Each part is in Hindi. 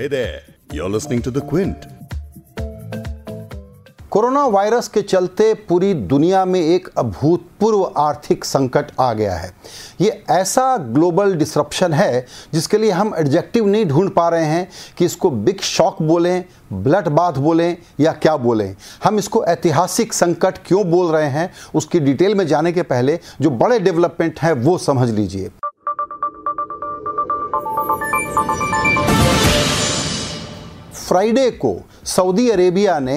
Hey there, you're listening to The Quint. Corona virus के चलते पूरी दुनिया में एक अभूतपूर्व आर्थिक संकट आ गया है। ये ऐसा ग्लोबल डिसरप्शन है जिसके लिए हम एडजेक्टिव नहीं ढूंढ पा रहे हैं कि इसको बिग शॉक बोलें ब्लड बाथ बोलें या क्या बोलें। हम इसको ऐतिहासिक संकट क्यों बोल रहे हैं उसकी डिटेल में जाने के पहले जो बड़े डेवलपमेंट हैं वो समझ लीजिए। फ्राइडे को सऊदी अरेबिया ने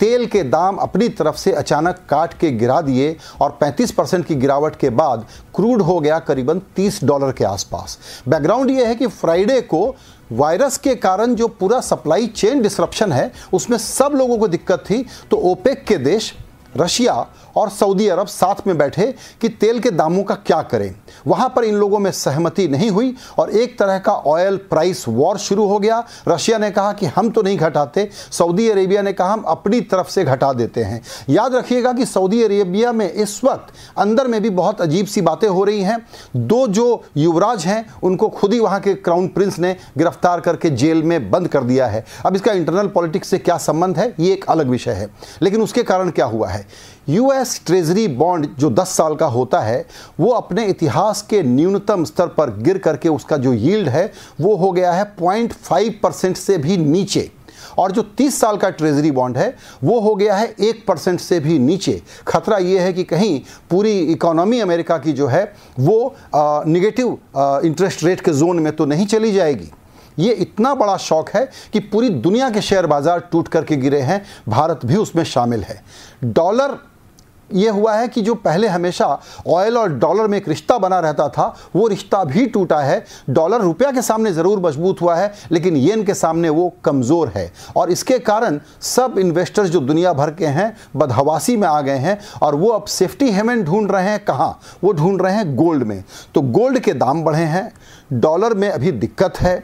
तेल के दाम अपनी तरफ़ से अचानक काट के गिरा दिए और 35 परसेंट की गिरावट के बाद क्रूड हो गया करीबन 30 डॉलर के आसपास। बैकग्राउंड यह है कि फ्राइडे को वायरस के कारण जो पूरा सप्लाई चेन डिसरप्शन है, उसमें सब लोगों को दिक्कत थी तो ओपेक के देश रशिया और सऊदी अरब साथ में बैठे कि तेल के दामों का क्या करें। वहाँ पर इन लोगों में सहमति नहीं हुई और एक तरह का ऑयल प्राइस वॉर शुरू हो गया। रशिया ने कहा कि हम तो नहीं घटाते, सऊदी अरेबिया ने कहा हम अपनी तरफ़ से घटा देते हैं। याद रखिएगा कि सऊदी अरेबिया में इस वक्त अंदर में भी बहुत अजीब सी बातें हो रही हैं। दो जो युवराज हैं, उनको खुद ही वहाँ के क्राउन प्रिंस ने गिरफ़्तार करके जेल में बंद कर दिया है। अब इसका इंटरनल पॉलिटिक्स से क्या संबंध है, ये एक अलग विषय है। लेकिन उसके कारण क्या हुआ है? यूएस ट्रेजरी बॉन्ड जो 10 साल का होता है, वो अपने इतिहास के न्यूनतम स्तर पर गिर करके उसका जो यील्ड है, वो हो गया है 0.5 परसेंट से भी नीचे। और जो 30 साल का ट्रेजरी बॉन्ड है, वो हो गया है एक परसेंट से भी नीचे। खतरा ये है कि कहीं पूरी इकोनॉमी अमेरिका की जो है, वो निगेटिव इंटरेस्ट रेट के जोन में तो नहीं चली जाएगी। ये इतना बड़ा शौक है कि पूरी दुनिया के शेयर बाज़ार टूट करके गिरे हैं, भारत भी उसमें शामिल है। डॉलर, ये हुआ है कि जो पहले हमेशा ऑयल और डॉलर में एक रिश्ता बना रहता था, वो रिश्ता भी टूटा है। डॉलर रुपया के सामने ज़रूर मज़बूत हुआ है, लेकिन येन के सामने वो कमज़ोर है। और इसके कारण सब इन्वेस्टर्स जो दुनिया भर के हैं, बदहवासी में आ गए हैं, और वो अब सेफ्टी हेमन ढूंढ रहे हैं। कहाँ? वो ढूंढ रहे हैं गोल्ड में। तो गोल्ड के दाम बढ़े हैं, डॉलर में अभी दिक्कत है।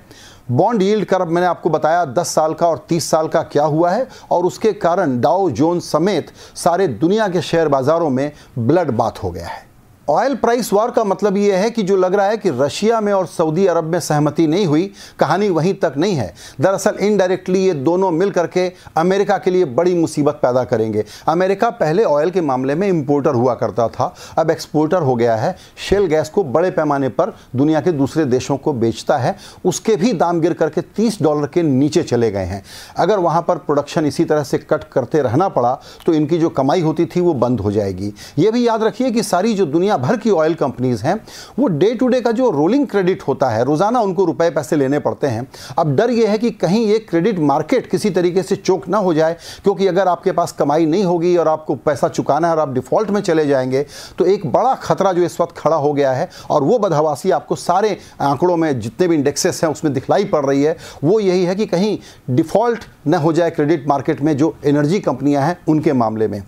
बॉन्ड यील्ड कर्व मैंने आपको बताया 10 साल का और 30 साल का क्या हुआ है और उसके कारण डाउ जोन समेत सारे दुनिया के शेयर बाजारों में ब्लड बात हो गया है। ऑयल प्राइस वॉर का मतलब ये है कि जो लग रहा है कि रशिया में और सऊदी अरब में सहमति नहीं हुई, कहानी वहीं तक नहीं है। दरअसल इनडायरेक्टली ये दोनों मिल करके अमेरिका के लिए बड़ी मुसीबत पैदा करेंगे। अमेरिका पहले ऑयल के मामले में इंपोर्टर हुआ करता था, अब एक्सपोर्टर हो गया है। शेल गैस को बड़े पैमाने पर दुनिया के दूसरे देशों को बेचता है। उसके भी दाम गिर करके तीस डॉलर के नीचे चले गए हैं। अगर वहाँ पर प्रोडक्शन इसी तरह से कट करते रहना पड़ा तो इनकी जो कमाई होती थी वो बंद हो जाएगी। ये भी याद रखिए कि सारी जो दुनिया भर की ऑयल कंपनीज़ हैं, वो डे टू डे का जो रोलिंग क्रेडिट होता है, रोज़ाना उनको रुपए पैसे लेने पड़ते हैं। अब डर ये है कि कहीं ये क्रेडिट मार्केट किसी तरीके से चोक ना हो जाए, क्योंकि अगर आपके पास कमाई नहीं होगी और आपको पैसा चुकाना है और आप डिफ़ॉल्ट में चले जाएँगे तो एक बड़ा खतरा जो इस वक्त खड़ा हो गया है, और वो बदहवासी आपको सारे आंकड़ों में जितने भी इंडेक्सेस हैं उसमें दिखलाई पड़ रही है। वो यही है कि कहीं डिफ़ॉल्ट न हो जाए क्रेडिट मार्केट में जो एनर्जी कंपनियाँ हैं, उनके मामले में।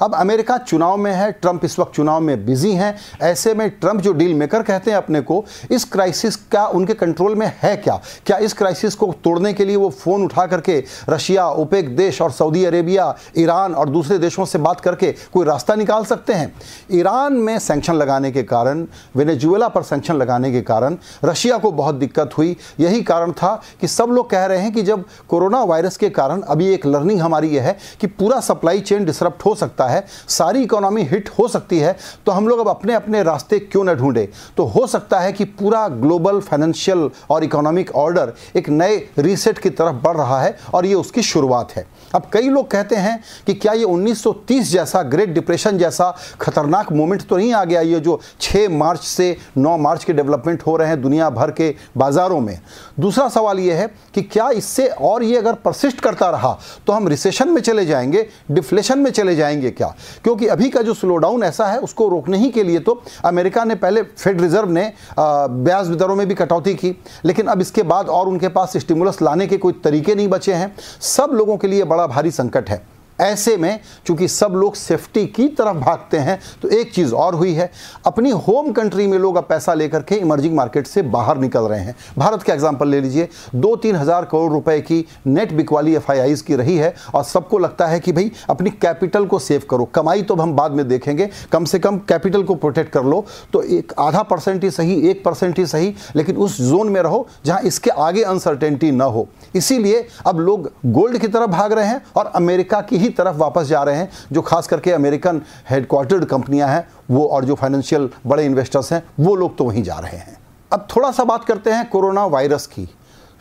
अब अमेरिका चुनाव में है, ट्रंप इस वक्त चुनाव में बिज़ी हैं। ऐसे में ट्रंप जो डील मेकर कहते हैं अपने को, इस क्राइसिस का उनके कंट्रोल में है क्या? क्या इस क्राइसिस को तोड़ने के लिए वो फ़ोन उठा करके रशिया, ओपेक देश और सऊदी अरेबिया, ईरान और दूसरे देशों से बात करके कोई रास्ता निकाल सकते हैं? ईरान में सेंक्शन लगाने के कारण वेनेजुएला पर सेंक्शन लगाने के कारण रशिया को बहुत दिक्कत हुई। यही कारण था कि सब लोग कह रहे हैं कि जब कोरोना वायरस के कारण, अभी एक लर्निंग हमारी यह है कि पूरा सप्लाई चेन डिसरप्ट हो सकता है, सारी इकोनॉमी हिट हो सकती है तो हम लोग अब अपने अपने रास्ते क्यों न ढूंढे? तो हो सकता है कि पूरा ग्लोबल फाइनेंशियल और इकोनॉमिक ऑर्डर एक नए रीसेट की तरफ़ बढ़ रहा है और ये उसकी शुरुआत है। अब कई लोग कहते हैं कि क्या ये 1930 जैसा ग्रेट डिप्रेशन जैसा खतरनाक मोमेंट तो नहीं आ गया ये जो 6 मार्च से 9 मार्च के डेवलपमेंट हो रहे हैं दुनिया भर के बाज़ारों में? दूसरा सवाल ये है कि क्या इससे और ये अगर परसिस्ट करता रहा तो हम रिसेशन में चले जाएँगे डिफ्लेशन में चले जाएँगे क्या? क्योंकि अभी का जो स्लो डाउन ऐसा है, उसको रोकने ही के लिए तो अमेरिका ने पहले फेड रिज़र्व ने ब्याज दरों में भी कटौती की। लेकिन अब इसके बाद और उनके पास स्टिमुलस लाने के कोई तरीके नहीं बचे हैं। सब लोगों के लिए बड़ा भारी संकट है। ऐसे में चूँकि सब लोग सेफ्टी की तरफ़ भागते हैं तो एक चीज़ और हुई है। अपनी होम कंट्री में लोग अब पैसा लेकर के इमर्जिंग मार्केट से बाहर निकल रहे हैं। भारत का एग्जांपल ले लीजिए दो तीन हज़ार करोड़ रुपए की नेट बिकवाली एफ़ की रही है और सबको लगता है कि भाई अपनी कैपिटल को सेव करो। कमाई तो हम बाद में देखेंगे, कम से कम कैपिटल को प्रोटेक्ट कर लो। तो एक आधा परसेंट ही सही, एक परसेंट ही सही, लेकिन उस जोन में रहो जहाँ इसके आगे अनसर्टेनिटी ना हो। इसीलिए अब लोग गोल्ड की तरफ़ भाग रहे हैं और अमेरिका की ही तरफ़ वापस जा रहे हैं, जो खास करके अमेरिकन हेडक्वार्टर्ड कंपनियाँ हैं, वो और जो फाइनेंशियल बड़े इन्वेस्टर्स हैं, वो लोग तो वहीं जा रहे हैं। अब थोड़ा सा बात करते हैं कोरोना वायरस की।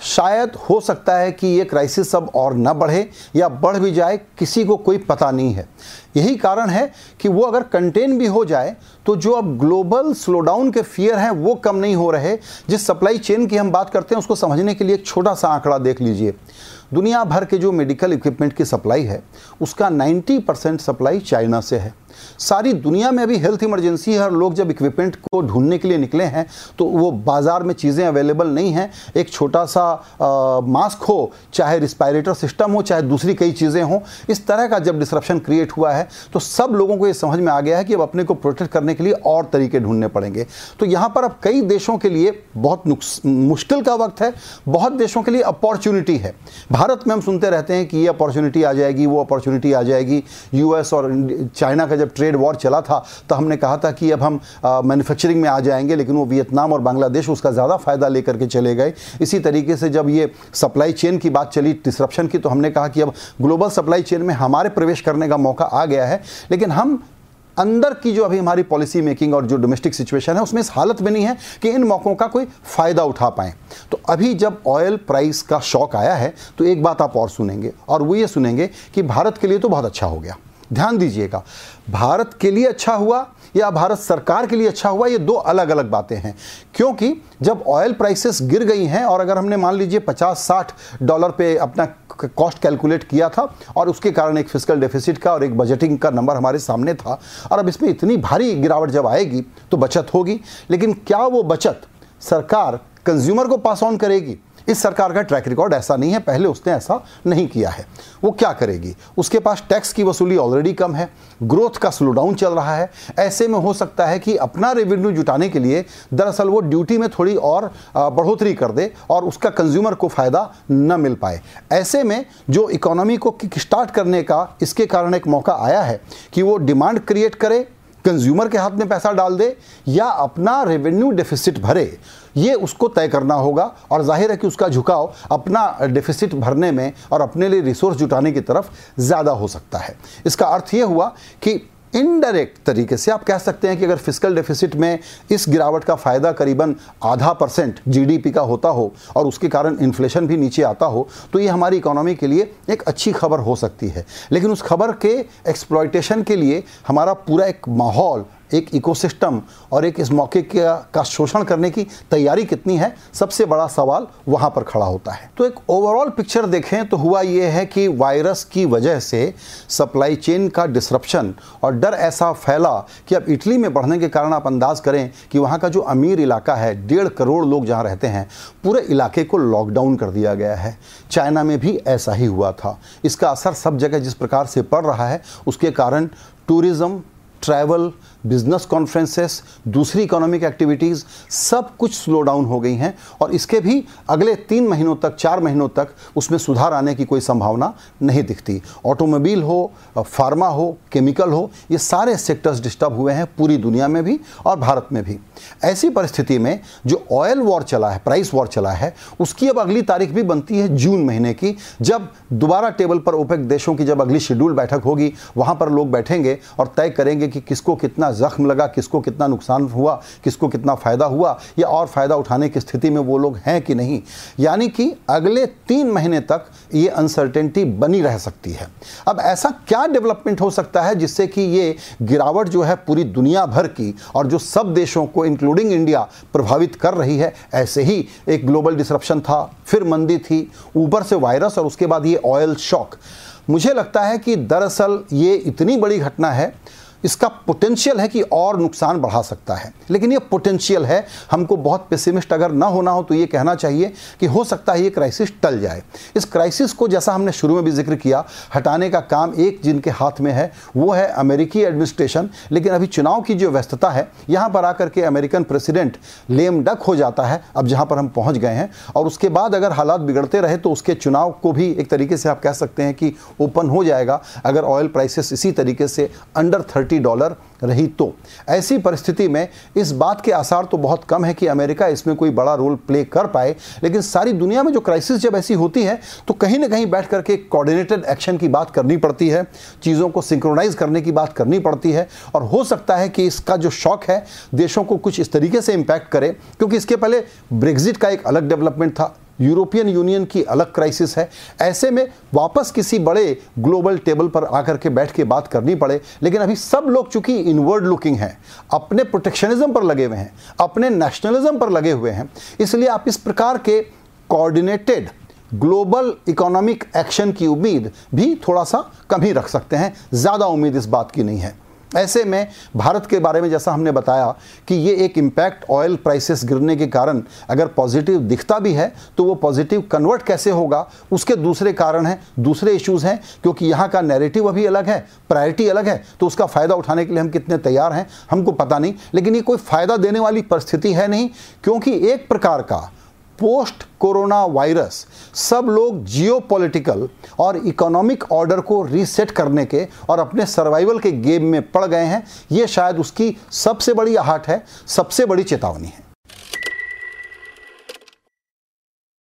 शायद हो सकता है कि ये क्राइसिस अब और न बढ़े या बढ़ भी जाए, किसी को कोई पता नहीं है। यही कारण है कि वो अगर कंटेन भी हो जाए तो जो अब ग्लोबल स्लोडाउन के फियर हैं, वो कम नहीं हो रहे। जिस सप्लाई चेन की हम बात करते हैं, उसको समझने के लिए एक छोटा सा आंकड़ा देख लीजिए। दुनिया भर के जो मेडिकल इक्विपमेंट की सप्लाई है, उसका 90 परसेंट सप्लाई चाइना से है। सारी दुनिया में अभी हेल्थ इमरजेंसी है और लोग जब इक्विपमेंट को ढूँढने के लिए निकले हैं तो वो बाज़ार में चीज़ें अवेलेबल नहीं हैं। एक छोटा सा आ, मास्क हो चाहे रिस्पायरेटर सिस्टम हो चाहे दूसरी कई चीज़ें हों इस तरह का जब डिस्क्रप्शन क्रिएट हुआ है तो सब लोगों को ये समझ में आ गया है कि अब अपने को प्रोटेक्ट करने के लिए और तरीके ढूँढने पड़ेंगे। तो यहाँ पर अब कई देशों के लिए बहुत मुश्किल का वक्त है बहुत देशों के लिए अपॉर्चुनिटी है। भारत में हम सुनते रहते हैं कि ये अपॉर्चुनिटी आ जाएगी वो अपॉर्चुनिटी आ जाएगी। यूएस और चाइना का जब ट्रेड वॉर चला था तो हमने कहा था कि अब हम मैन्युफैक्चरिंग में आ जाएँगे, लेकिन वो वियतनाम और बांग्लादेश उसका ज़्यादा फ़ायदा लेकर के चले गए। इसी तरीके से जब ये सप्लाई चेन की बात चली डिस्रप्शन की तो हमने कहा कि अब ग्लोबल सप्लाई चेन में हमारे प्रवेश करने का मौका आ गया है, लेकिन हम अंदर की जो अभी हमारी पॉलिसी मेकिंग और जो डोमेस्टिक सिचुएशन है, उसमें इस हालत में नहीं है कि इन मौक़ों का कोई फ़ायदा उठा पाए। तो अभी जब ऑयल प्राइस का शॉक आया है तो एक बात आप और सुनेंगे, और वो ये सुनेंगे कि भारत के लिए तो बहुत अच्छा हो गया। ध्यान दीजिएगा, भारत के लिए अच्छा हुआ या भारत सरकार के लिए अच्छा हुआ, ये दो अलग अलग बातें हैं। क्योंकि जब ऑयल प्राइसेस गिर गई हैं और अगर हमने मान लीजिए 50-60 डॉलर पे अपना कॉस्ट कैलकुलेट किया था और उसके कारण एक फ़िज़िकल डेफिसिट का और एक बजटिंग का नंबर हमारे सामने था और अब इसमें इतनी भारी गिरावट जब आएगी तो बचत होगी। लेकिन क्या वो बचत सरकार कंज्यूमर को पास ऑन करेगी? इस सरकार का ट्रैक रिकॉर्ड ऐसा नहीं है, पहले उसने ऐसा नहीं किया है। वो क्या करेगी? उसके पास टैक्स की वसूली ऑलरेडी कम है ग्रोथ का स्लो डाउन चल रहा है। ऐसे में हो सकता है कि अपना रेवेन्यू जुटाने के लिए दरअसल वो ड्यूटी में थोड़ी और बढ़ोतरी कर दे और उसका कंज्यूमर को फ़ायदा न मिल पाए। ऐसे में जो इकोनॉमी को किक स्टार्ट करने का इसके कारण एक मौका आया है कि वो डिमांड क्रिएट करे कंज्यूमर के हाथ में पैसा डाल दे या अपना रेवेन्यू डेफिसिट भरे, ये उसको तय करना होगा। और ज़ाहिर है कि उसका झुकाव अपना डेफिसिट भरने में और अपने लिए रिसोर्स जुटाने की तरफ़ ज़्यादा हो सकता है। इसका अर्थ ये हुआ कि इनडायरेक्ट तरीके से आप कह सकते हैं कि अगर फ़िज़िकल डेफिसिट में इस गिरावट का फ़ायदा करीबन आधा परसेंट जीडीपी का होता हो और उसके कारण इन्फ्लेशन भी नीचे आता हो तो ये हमारी इकोनॉमी के लिए एक अच्छी खबर हो सकती है। लेकिन उस खबर के एक्सप्लॉयटेशन के लिए हमारा पूरा एक माहौल एक इकोसिस्टम और एक इस मौके का, का शोषण करने की तैयारी कितनी है सबसे बड़ा सवाल वहाँ पर खड़ा होता है। तो एक ओवरऑल पिक्चर देखें तो हुआ यह है कि वायरस की वजह से सप्लाई चेन का डिसरप्शन और डर ऐसा फैला कि अब इटली में बढ़ने के कारण आप अंदाज करें कि वहाँ का जो अमीर इलाका है डेढ़ करोड़ लोग जहाँ रहते हैं पूरे इलाके को लॉकडाउन कर दिया गया है। चाइना में भी ऐसा ही हुआ था। इसका असर सब जगह जिस प्रकार से पड़ रहा है उसके कारण टूरिज़्म ट्रैवल बिज़नेस कॉन्फ्रेंसेस दूसरी इकोनॉमिक एक्टिविटीज़ सब कुछ स्लो डाउन हो गई हैं और इसके भी अगले तीन महीनों तक, चार महीनों तक उसमें सुधार आने की कोई संभावना नहीं दिखती। ऑटोमोबाइल हो फार्मा हो केमिकल हो, ये सारे सेक्टर्स डिस्टर्ब हुए हैं पूरी दुनिया में भी और भारत में भी। ऐसी परिस्थिति में जो ऑयल वॉर चला है प्राइस वॉर चला है, उसकी अब अगली तारीख भी बनती है जून महीने की, जब दोबारा टेबल पर ओपेक देशों की जब अगली शेड्यूल बैठक होगी, वहाँ पर लोग बैठेंगे और तय करेंगे कि किसको कितना ज़ख्म लगा, किसको कितना नुकसान हुआ, किसको कितना फ़ायदा हुआ, या और फ़ायदा उठाने की स्थिति में वो लोग हैं कि नहीं? यानी कि अगले तीन महीने तक ये अनसर्टेनिटी बनी रह सकती है। अब ऐसा क्या डेवलपमेंट हो सकता है जिससे कि ये गिरावट जो है पूरी दुनिया भर की और जो सब देशों को इंक्लूडिंग इंडिया प्रभावित कर रही है? ऐसे ही एक ग्लोबल डिसरप्शन था, फिर मंदी थी ऊपर से वायरस और उसके बाद ये ऑयल शॉक मुझे लगता है कि दरअसल ये इतनी बड़ी घटना है इसका पोटेंशियल है कि और नुकसान बढ़ा सकता है। लेकिन ये पोटेंशियल है, हमको बहुत पेसिमिस्ट अगर ना होना हो तो ये कहना चाहिए कि हो सकता है ये क्राइसिस टल जाए। इस क्राइसिस को जैसा हमने शुरू में भी ज़िक्र किया, हटाने का काम एक जिनके हाथ में है, वो है अमेरिकी एडमिनिस्ट्रेशन लेकिन अभी चुनाव की जो व्यस्तता है, यहाँ पर आकर के अमेरिकन प्रेसिडेंट लेम डक हो जाता है, अब जहाँ पर हम पहुँच गए हैं। और उसके बाद अगर हालात बिगड़ते रहे तो उसके चुनाव को भी एक तरीके से आप कह सकते हैं कि ओपन हो जाएगा। अगर ऑयल प्राइसेस इसी तरीके से अंडर थर्टी डॉलर रही तो। ऐसी परिस्थिति में इस बात के आसार तो बहुत कम है कि अमेरिका इसमें कोई बड़ा रोल प्ले कर पाए, लेकिन सारी दुनिया में जो क्राइसिस जब ऐसी होती है तो कहीं ना कहीं बैठ करके कोऑर्डिनेटेड एक्शन की बात करनी पड़ती है, चीज़ों को सिंक्रोनाइज करने की बात करनी पड़ती है, और हो सकता है कि इसका जो शौक है, देशों को कुछ इस तरीके से इम्पैक्ट करे, क्योंकि इसके पहले ब्रेग्जिट का एक अलग डेवलपमेंट था। यूरोपियन यूनियन की अलग क्राइसिस है। ऐसे में वापस किसी बड़े ग्लोबल टेबल पर आकर के बैठ के बात करनी पड़े, लेकिन अभी सब लोग चूँकि इनवर्ड लुकिंग हैं, अपने प्रोटेक्शनिज्म पर लगे हुए हैं, अपने नेशनलिज्म पर लगे हुए हैं, इसलिए आप इस प्रकार के कोऑर्डिनेटेड ग्लोबल इकोनॉमिक एक्शन की उम्मीद भी थोड़ा सा कम ही रख सकते हैं। ज़्यादा उम्मीद इस बात की नहीं है। ऐसे में भारत के बारे में जैसा हमने बताया कि ये एक इम्पैक्ट ऑयल प्राइसेस गिरने के कारण अगर पॉजिटिव दिखता भी है तो वो पॉजिटिव कन्वर्ट कैसे होगा? उसके दूसरे कारण हैं, दूसरे इश्यूज़ हैं, क्योंकि यहाँ का नैरेटिव अभी अलग है प्रायोरिटी अलग है तो उसका फ़ायदा उठाने के लिए हम कितने तैयार हैं, हमको पता नहीं। लेकिन ये कोई फ़ायदा देने वाली परिस्थिति है नहीं, क्योंकि एक प्रकार का पोस्ट कोरोना वायरस, सब लोग जियो और इकोनॉमिक ऑर्डर को रीसेट करने के और अपने सर्वाइवल के गेम में पड़ गए हैं, ये शायद उसकी सबसे बड़ी आहट है, सबसे बड़ी चेतावनी है।